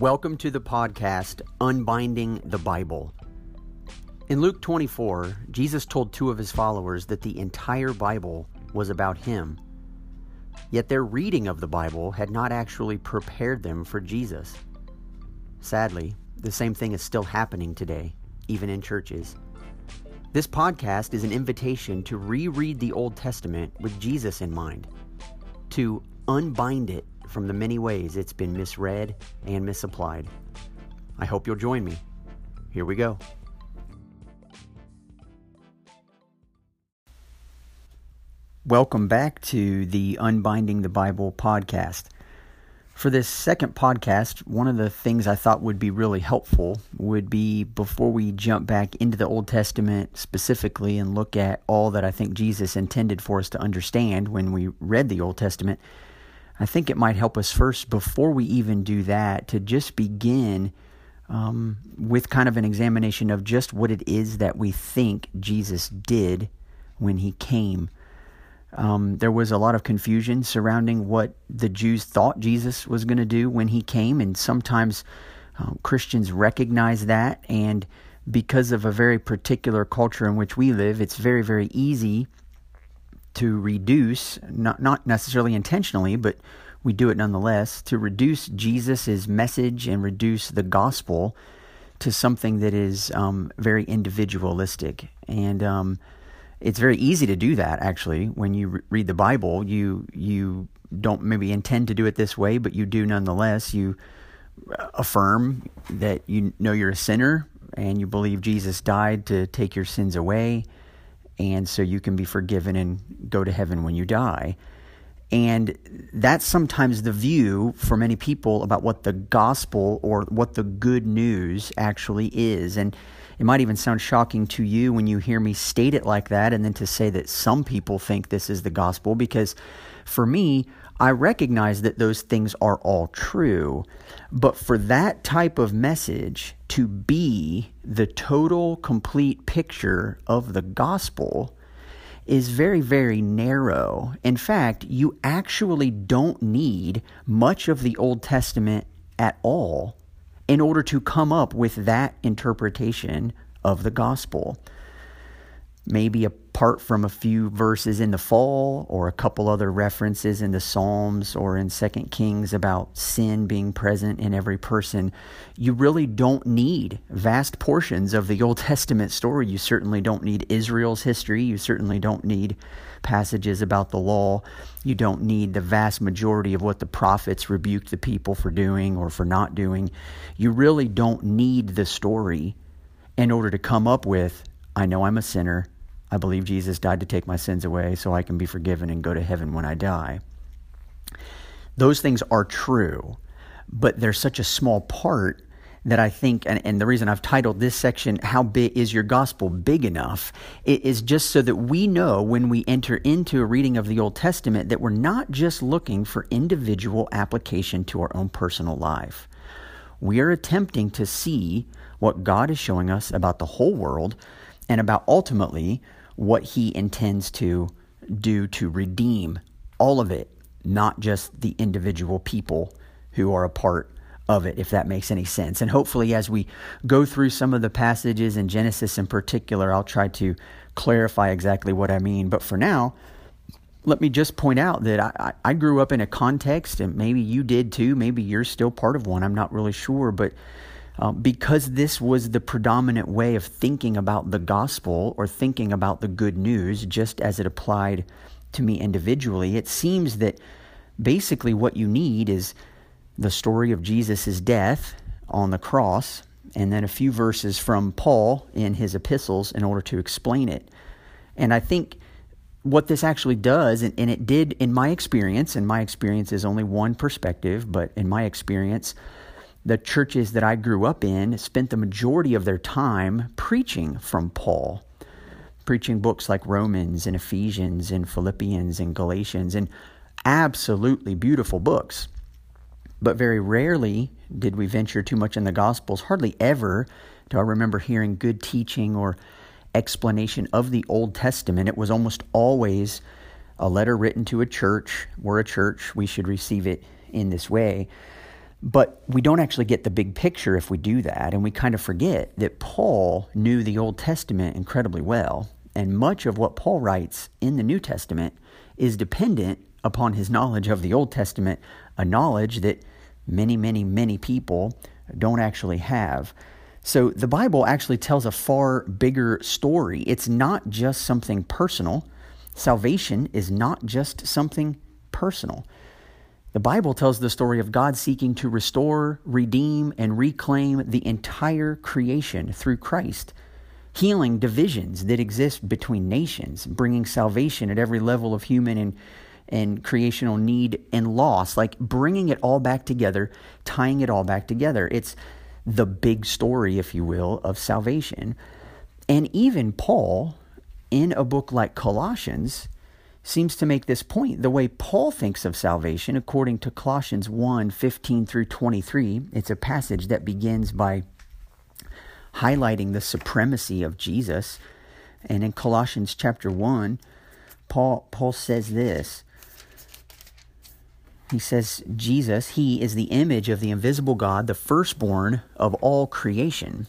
Welcome to the podcast Unbinding the Bible. In Luke 24, Jesus told two of his followers that the entire Bible was about him. Yet their reading of the Bible had not actually prepared them for Jesus. Sadly, the same thing is still happening today, even in churches. This podcast is an invitation to reread the Old Testament with Jesus in mind, to unbind it from the many ways it's been misread and misapplied. I hope you'll join me. Here we go. Welcome back to the Unbinding the Bible podcast. For this second podcast, one of the things I thought would be really helpful would be before we jump back into the Old Testament specifically and look at all that I think Jesus intended for us to understand when we read the Old Testament I think it might help us first, before we even do that, to just begin um, with kind of an examination of just what it is that we think Jesus did when he came. Um, there was a lot of confusion surrounding what the Jews thought Jesus was going to do when he came, and sometimes um, Christians recognize that. And because of a very particular culture in which we live, it's very, very easy to reduce, not, not necessarily intentionally, but we do it nonetheless, to reduce Jesus' message and reduce the gospel to something that is um, very individualistic. And um, it's very easy to do that, actually. When you re- read the Bible, you, you don't maybe intend to do it this way, but you do nonetheless. You affirm that you know you're a sinner and you believe Jesus died to take your sins away and so you can be forgiven and go to heaven when you die. And that's sometimes the view for many people about what the gospel or what the good news actually is. And it might even sound shocking to you when you hear me state it like that, and then to say that some people think this is the gospel, because for me, I recognize that those things are all true. But for that type of message to be the total, complete picture of the gospel is very, very narrow. In fact, you actually don't need much of the Old Testament at all in order to come up with that interpretation of the gospel maybe apart from a few verses in the fall or a couple other references in the psalms or in second kings about sin being present in every person you really don't need vast portions of the old testament story. You certainly don't need israel's history. You certainly don't need passages about the law. You don't need the vast majority of what the prophets rebuked the people for doing or for not doing. You really don't need the story in order to come up with I know I'm a sinner. I believe Jesus died to take my sins away so I can be forgiven and go to heaven when I die. Those things are true, but they're such a small part that I think, and, and, the reason I've titled this section, How Big Is Your Gospel Big Enough? It is just so that we know when we enter into a reading of the Old Testament that we're not just looking for individual application to our own personal life. We are attempting to see what God is showing us about the whole world and about ultimately what he intends to do to redeem all of it, not just the individual people who are a part of it, if that makes any sense. And hopefully, as we go through some of the passages in Genesis in particular, I'll try to clarify exactly what I mean. But for now, let me just point out that I, I grew up in a context, and maybe you did too. Maybe you're still part of one. I'm not really sure. But uh, because this was the predominant way of thinking about the gospel or thinking about the good news, just as it applied to me individually, it seems that basically what you need is the story of Jesus' death on the cross and then a few verses from Paul in his epistles in order to explain it. And I think what this actually does, and, and it did in my experience, and my experience is only one perspective, but in my experience, the churches that I grew up in spent the majority of their time preaching from Paul, preaching books like Romans and Ephesians and Philippians and Galatians, and absolutely beautiful books. But very rarely did we venture too much in the Gospels. Hardly ever do I remember hearing good teaching or explanation of the Old Testament. It was almost always a letter written to a church. We're a church, we should receive it in this way. But we don't actually get the big picture if we do that, and we kind of forget that Paul knew the Old Testament incredibly well, and much of what Paul writes in the New Testament is dependent upon his knowledge of the Old Testament, a knowledge that many, many, many people don't actually have. So the Bible actually tells a far bigger story. It's not just something personal. Salvation is not just something personal. The Bible tells the story of God seeking to restore, redeem, and reclaim the entire creation through Christ, healing divisions that exist between nations, bringing salvation at every level of human and, and creational need and loss, like bringing it all back together, tying it all back together. It's the big story, if you will, of salvation. And even Paul, in a book like Colossians, seems to make this point. The way Paul thinks of salvation, according to Colossians 1 15 through 23, it's a passage that begins by highlighting the supremacy of Jesus. And in Colossians chapter 1, Paul, Paul says this. He says, Jesus, He is the image of the invisible God, the firstborn of all creation.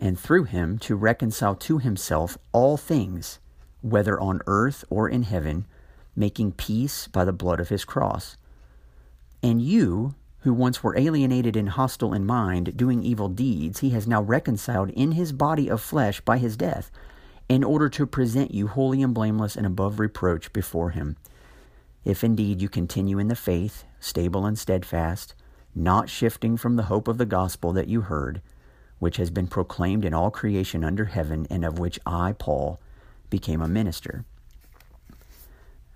and through him to reconcile to himself all things, whether on earth or in heaven, making peace by the blood of his cross. And you, who once were alienated and hostile in mind, doing evil deeds, he has now reconciled in his body of flesh by his death, in order to present you holy and blameless and above reproach before him. If indeed you continue in the faith, stable and steadfast, not shifting from the hope of the gospel that you heard, which has been proclaimed in all creation under heaven, and of which I, Paul, became a minister.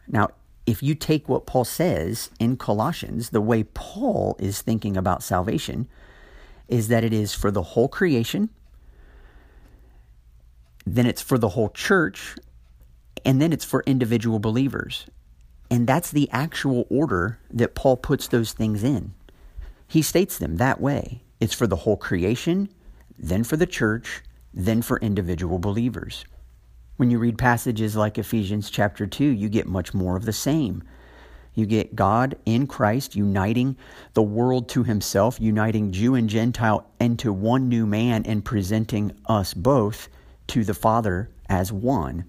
Now, if you take what Paul says in Colossians, the way Paul is thinking about salvation is that it is for the whole creation, then it's for the whole church, and then it's for individual believers. And that's the actual order that Paul puts those things in. He states them that way. It's for the whole creation, then for the church, then for individual believers. When you read passages like Ephesians chapter 2, you get much more of the same. You get God in Christ uniting the world to himself, uniting Jew and Gentile into one new man, and presenting us both to the Father as one.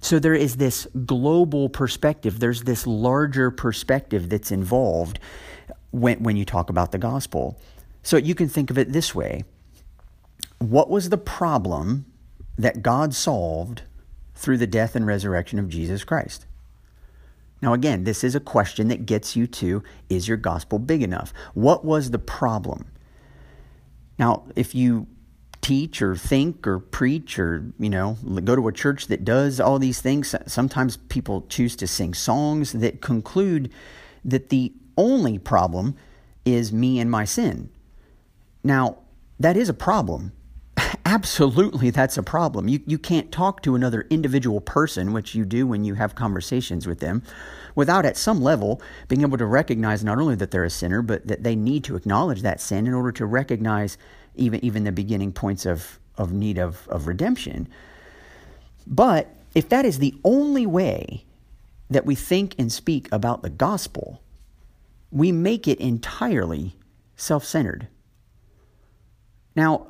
So there is this global perspective, there's this larger perspective that's involved when, when you talk about the gospel. So you can think of it this way what was the problem that God solved through the death and resurrection of Jesus Christ? Now, again, this is a question that gets you to is your gospel big enough? What was the problem? Now, if you teach or think or preach or, you know, go to a church that does all these things, sometimes people choose to sing songs that conclude that the only problem is me and my sin. Now, that is a problem absolutely that's a problem. You, you can't talk to another individual person, which you do when you have conversations with them, without at some level being able to recognize not only that they're a sinner, but that they need to acknowledge that sin in order to recognize even, even the beginning points of, of need of, of redemption. But if that is the only way that we think and speak about the gospel, we make it entirely self centered. Now,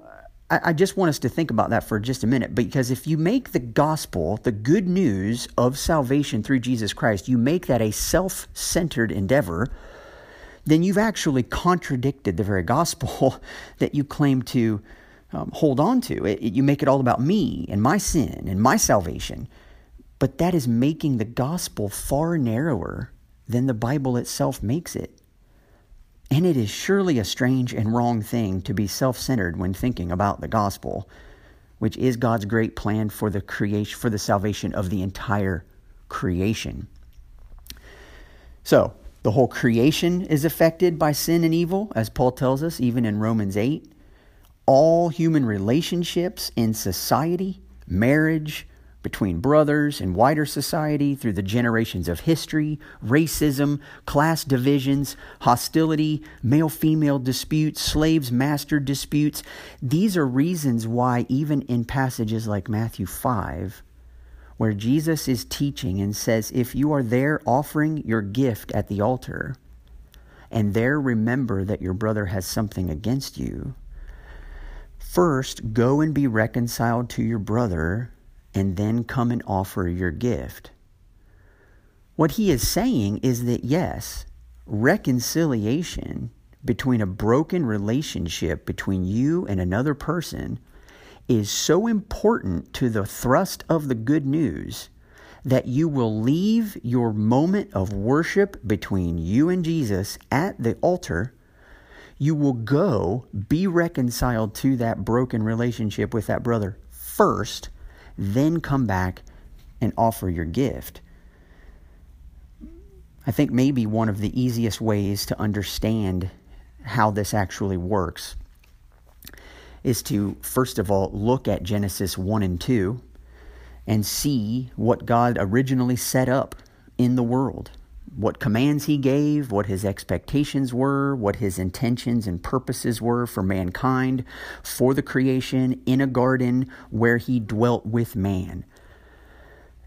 I, just want us to think about that for just a minute because if you make the gospel, the good news of salvation through Jesus Christ, you make that a self centered endeavor, then you've actually contradicted the very gospel that you claim to um, hold on to. It, it, you make it all about me and my sin and my salvation. But that is making the gospel far narrower than the Bible itself makes it. And it is surely a strange and wrong thing to be self centered when thinking about the gospel, which is God's great plan for the creation for the salvation of the entire creation. So, The whole creation is affected by sin and evil, as Paul tells us, even in Romans 8. All human relationships in society, marriage, between brothers and wider society through the generations of history, racism, class divisions, hostility, male female disputes, slaves master disputes. These are reasons why, even in passages like Matthew 5, where Jesus is teaching and says, If you are there offering your gift at the altar, and there remember that your brother has something against you, first go and be reconciled to your brother and then come and offer your gift. What he is saying is that yes, reconciliation between a broken relationship between you and another person is so important to the thrust of the good news that you will leave your moment of worship between you and Jesus at the altar. You will go be reconciled to that broken relationship with that brother first then come back and offer your gift. I think maybe one of the easiest ways to understand how this actually works is to, first of all, look at Genesis 1 and 2 and see what God originally set up in the world what commands he gave, what his expectations were, what his intentions and purposes were for mankind, for the creation in a garden where he dwelt with man.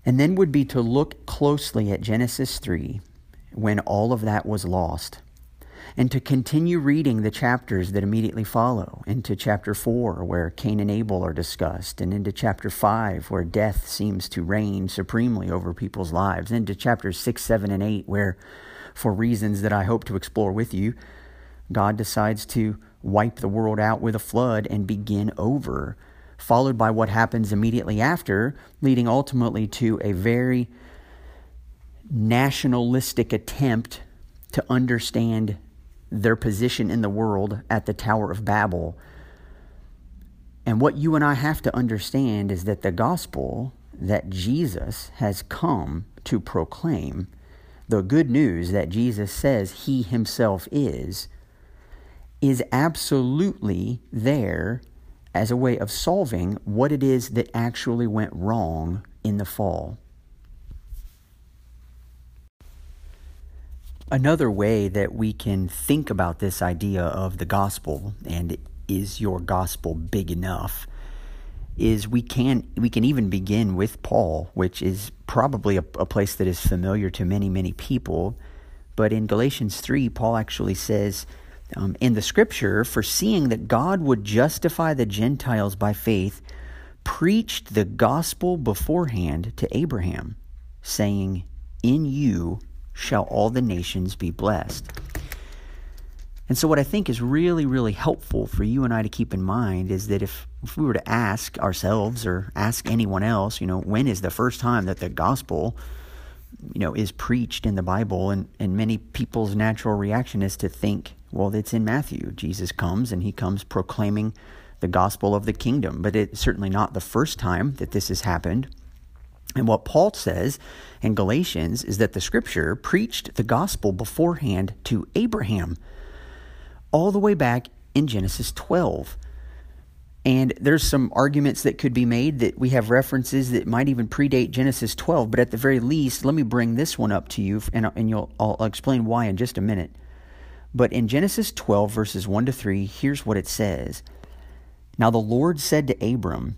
And then would be to look closely at Genesis 3 when all of that was lost and to continue reading the chapters that immediately follow into chapter 4, where Cain and Abel are discussed, and into chapter 5, where death seems to reign supremely over people's lives, into chapters 6, 7, and 8, where, for reasons that I hope to explore with you, God decides to wipe the world out with a flood and begin over, followed by what happens immediately after, leading ultimately to a very nationalistic attempt to understand their position in the world at the Tower of Babel. And what you and I have to understand is that the gospel that Jesus has come to proclaim, the good news that Jesus says he himself is, is absolutely there as a way of solving what it is that actually went wrong in the fall. Another way that we can think about this idea of the gospel and is your gospel big enough is we can we can even begin with Paul, which is probably a, a place that is familiar to many many people. But in Galatians three, Paul actually says um, in the scripture, for seeing that God would justify the Gentiles by faith, preached the gospel beforehand to Abraham, saying, "In you shall all the nations be blessed. And so, what I think is really, really helpful for you and I to keep in mind is that if, if we were to ask ourselves or ask anyone else, you know, when is the first time that the gospel, you know, is preached in the Bible? And, and many people's natural reaction is to think, well, it's in Matthew. Jesus comes and he comes proclaiming the gospel of the kingdom. But it's certainly not the first time that this has happened. And what Paul says in Galatians is that the scripture preached the gospel beforehand to Abraham, all the way back in Genesis 12. And there's some arguments that could be made that we have references that might even predate Genesis 12, but at the very least, let me bring this one up to you, and, and you'll, I'll explain why in just a minute. But in Genesis 12, verses 1 to 3, here's what it says Now the Lord said to Abram,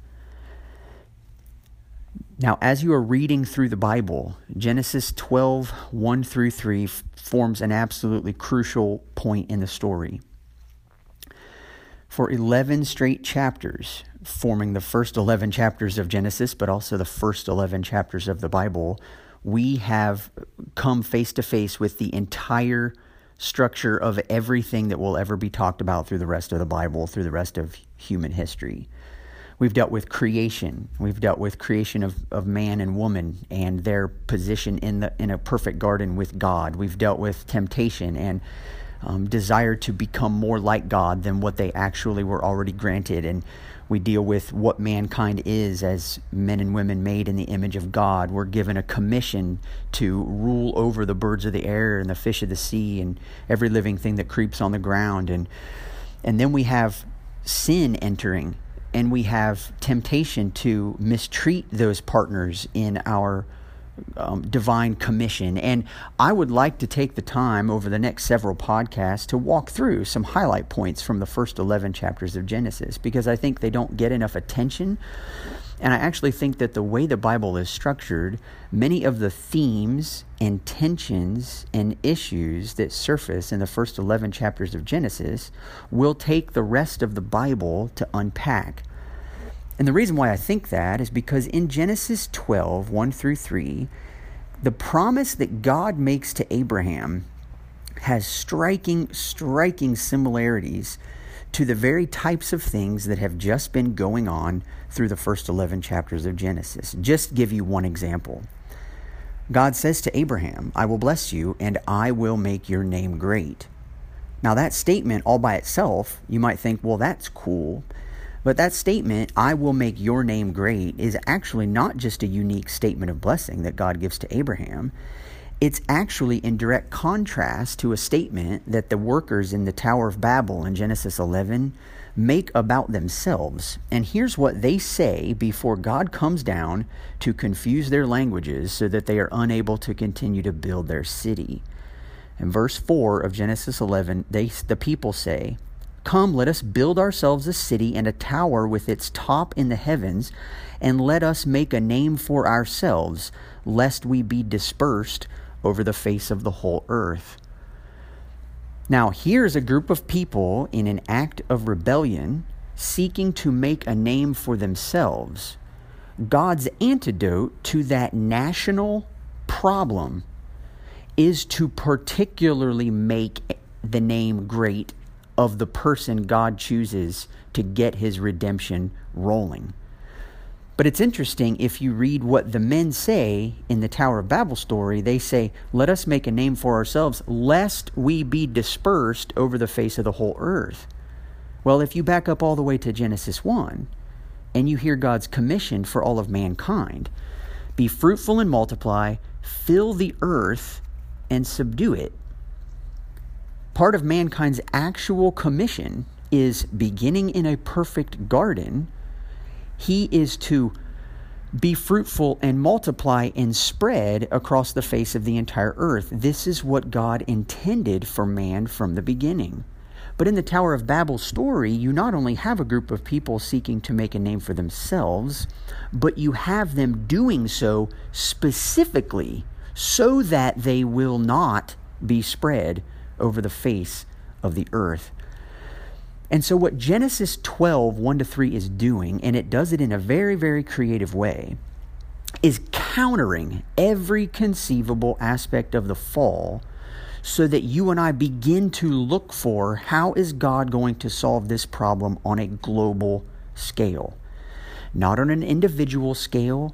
Now, as you are reading through the Bible, Genesis 12, 1 through 3 forms an absolutely crucial point in the story. For 11 straight chapters, forming the first 11 chapters of Genesis, but also the first 11 chapters of the Bible, we have come face to face with the entire structure of everything that will ever be talked about through the rest of the Bible, through the rest of human history. We've dealt with creation. We've dealt with creation of, of man and woman and their position in the in a perfect garden with God. We've dealt with temptation and um, desire to become more like God than what they actually were already granted. And we deal with what mankind is as men and women made in the image of God. We're given a commission to rule over the birds of the air and the fish of the sea and every living thing that creeps on the ground. And and then we have sin entering and we have temptation to mistreat those partners in our um, divine commission. And I would like to take the time over the next several podcasts to walk through some highlight points from the first 11 chapters of Genesis because I think they don't get enough attention. And I actually think that the way the Bible is structured, many of the themes and tensions and issues that surface in the first 11 chapters of Genesis will take the rest of the Bible to unpack. And the reason why I think that is because in Genesis 12, 1 through 3, the promise that God makes to Abraham has striking, striking similarities to the very types of things that have just been going on through the first 11 chapters of Genesis. Just give you one example. God says to Abraham, I will bless you and I will make your name great. Now, that statement all by itself, you might think, well, that's cool. But that statement, I will make your name great, is actually not just a unique statement of blessing that God gives to Abraham. It's actually in direct contrast to a statement that the workers in the Tower of Babel in Genesis 11 make about themselves. And here's what they say before God comes down to confuse their languages so that they are unable to continue to build their city. In verse 4 of Genesis 11, they, the people say, Come, let us build ourselves a city and a tower with its top in the heavens, and let us make a name for ourselves, lest we be dispersed over the face of the whole earth. Now, here's a group of people in an act of rebellion seeking to make a name for themselves. God's antidote to that national problem is to particularly make the name great of the person God chooses to get his redemption rolling. But it's interesting if you read what the men say in the Tower of Babel story, they say, Let us make a name for ourselves, lest we be dispersed over the face of the whole earth. Well, if you back up all the way to Genesis 1 and you hear God's commission for all of mankind be fruitful and multiply, fill the earth and subdue it part of mankind's actual commission is beginning in a perfect garden, he is to be fruitful and multiply and spread across the face of the entire earth. This is what God intended for man from the beginning. But in the Tower of Babel story, you not only have a group of people seeking to make a name for themselves, but you have them doing so specifically so that they will not be spread over the face of the earth. And so, what Genesis 12, 1 to 3 is doing, and it does it in a very, very creative way, is countering every conceivable aspect of the fall so that you and I begin to look for how is God going to solve this problem on a global scale. Not on an individual scale,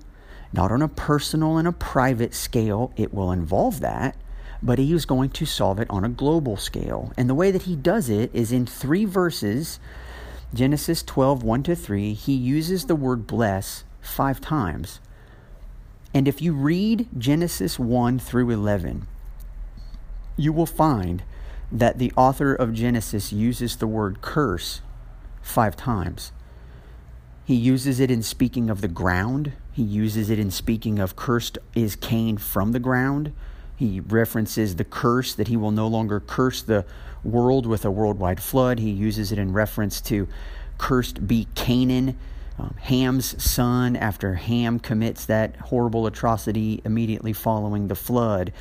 not on a personal and a private scale. It will involve that, but he was going to solve it on a global scale. And the way that he does it is in three verses Genesis 12, 1 to 3. He uses the word bless five times. And if you read Genesis 1 through 11, you will find that the author of Genesis uses the word curse five times. He uses it in speaking of the ground. He uses it in speaking of cursed is Cain from the ground. He references the curse that he will no longer curse the world with a worldwide flood. He uses it in reference to cursed be Canaan, um, Ham's son, after Ham commits that horrible atrocity immediately following the flood.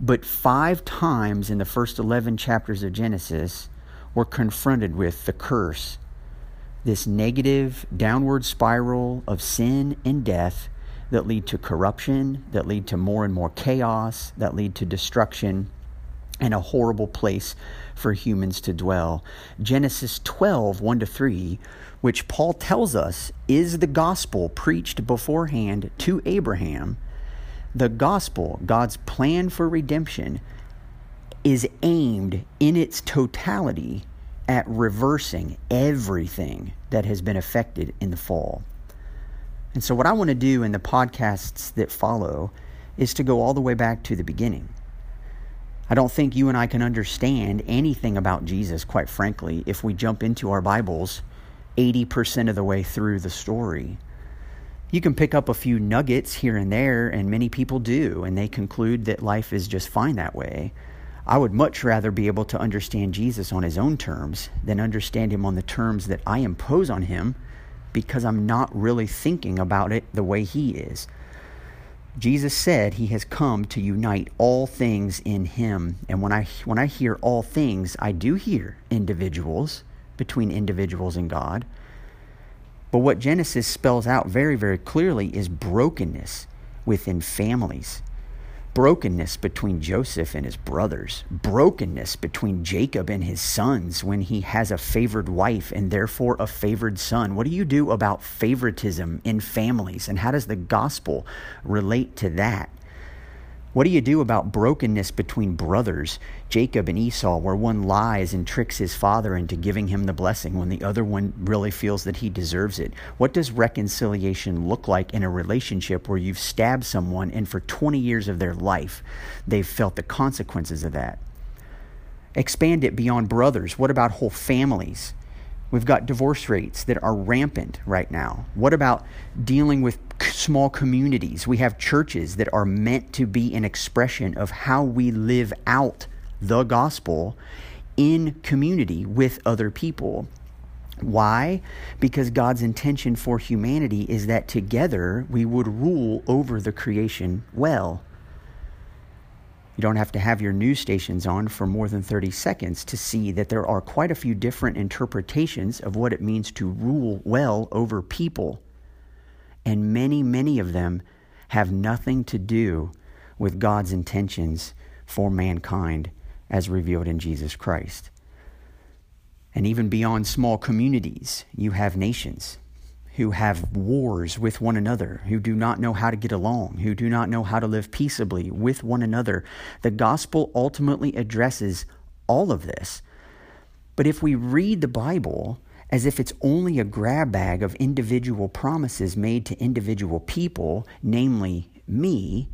But five times in the first 11 chapters of Genesis, we're confronted with the curse, this negative downward spiral of sin and death that lead to corruption, that lead to more and more chaos, that lead to destruction. and a horrible place for humans to dwell. Genesis 12, 1 to 3, which Paul tells us is the gospel preached beforehand to Abraham. The gospel, God's plan for redemption, is aimed in its totality at reversing everything that has been affected in the fall. And so, what I want to do in the podcasts that follow is to go all the way back to the beginning. I don't think you and I can understand anything about Jesus, quite frankly, if we jump into our Bibles 80% of the way through the story. You can pick up a few nuggets here and there, and many people do, and they conclude that life is just fine that way. I would much rather be able to understand Jesus on his own terms than understand him on the terms that I impose on him because I'm not really thinking about it the way he is. Jesus said he has come to unite all things in him. And when I when I hear all things, I do hear individuals between individuals and God. But what Genesis spells out very very clearly is brokenness within families brokenness between Joseph and his brothers, brokenness between Jacob and his sons when he has a favored wife and therefore a favored son. What do you do about favoritism in families, and how does the gospel relate to that? What do you do about brokenness between brothers, Jacob and Esau, where one lies and tricks his father into giving him the blessing when the other one really feels that he deserves it? What does reconciliation look like in a relationship where you've stabbed someone and for 20 years of their life they've felt the consequences of that? Expand it beyond brothers. What about whole families? We've got divorce rates that are rampant right now. What about dealing with small communities? We have churches that are meant to be an expression of how we live out the gospel in community with other people. Why? Because God's intention for humanity is that together we would rule over the creation well. You don't have to have your news stations on for more than 30 seconds to see that there are quite a few different interpretations of what it means to rule well over people. And many, many of them have nothing to do with God's intentions for mankind as revealed in Jesus Christ. And even beyond small communities, you have nations who have wars with one another, who do not know how to get along, who do not know how to live peaceably with one another. The gospel ultimately addresses all of this. But if we read the Bible as if it's only a grab bag of individual promises made to individual people, namely me,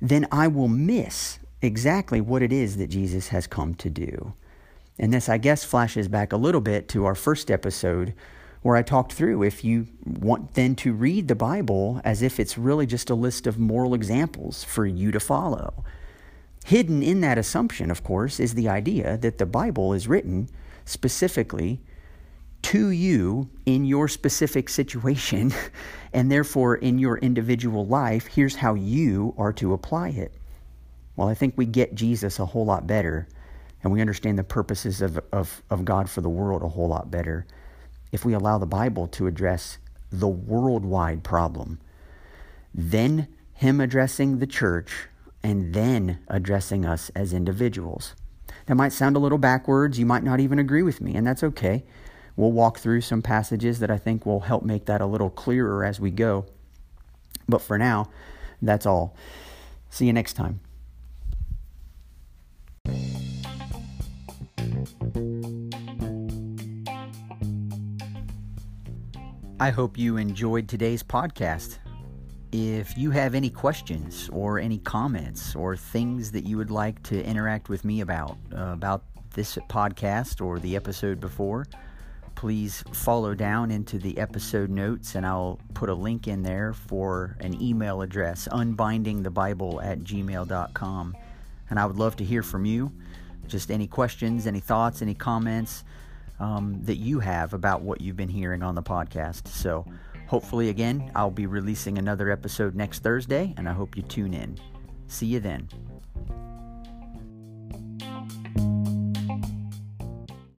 then I will miss exactly what it is that Jesus has come to do. And this, I guess, flashes back a little bit to our first episode where I talked through if you want then to read the Bible as if it's really just a list of moral examples for you to follow. Hidden in that assumption, of course, is the idea that the Bible is written specifically to you in your specific situation, and therefore in your individual life, here's how you are to apply it. Well, I think we get Jesus a whole lot better, and we understand the purposes of, of, of God for the world a whole lot better if we allow the Bible to address the worldwide problem, then Him addressing the church, and then addressing us as individuals. That might sound a little backwards. You might not even agree with me, and that's okay. We'll walk through some passages that I think will help make that a little clearer as we go. But for now, that's all. See you next time. I hope you enjoyed today's podcast. If you have any questions or any comments or things that you would like to interact with me about, uh, about this podcast or the episode before, please follow down into the episode notes and I'll put a link in there for an email address, unbindingthebible at gmail.com. And I would love to hear from you. Just any questions, any thoughts, any comments um, that you have about what you've been hearing on the podcast. So, hopefully, again, I'll be releasing another episode next Thursday, and I hope you tune in. See you then.